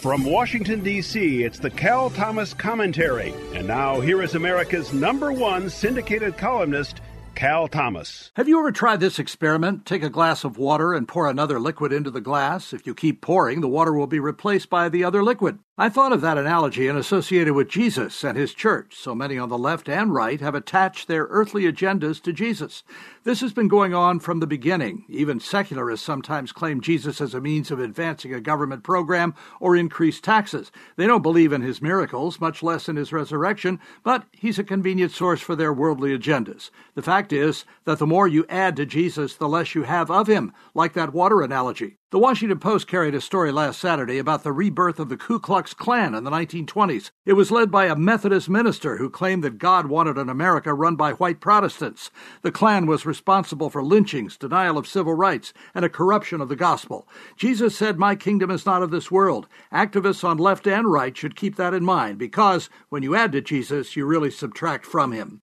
From Washington, D.C., it's the Cal Thomas Commentary. And now, here is America's number one syndicated columnist, Cal Thomas. Have you ever tried this experiment? Take a glass of water and pour another liquid into the glass. If you keep pouring, the water will be replaced by the other liquid. I thought of that analogy and associated with Jesus and his church. So many on the left and right have attached their earthly agendas to Jesus. This has been going on from the beginning. Even secularists sometimes claim Jesus as a means of advancing a government program or increased taxes. They don't believe in his miracles, much less in his resurrection, but he's a convenient source for their worldly agendas. The fact is that the more you add to Jesus, the less you have of him, like that water analogy. The Washington Post carried a story last Saturday about the rebirth of the Ku Klux Klan in the 1920s. It was led by a Methodist minister who claimed that God wanted an America run by white Protestants. The Klan was responsible for lynchings, denial of civil rights, and a corruption of the gospel. Jesus said, My kingdom is not of this world. Activists on left and right should keep that in mind because when you add to Jesus, you really subtract from him.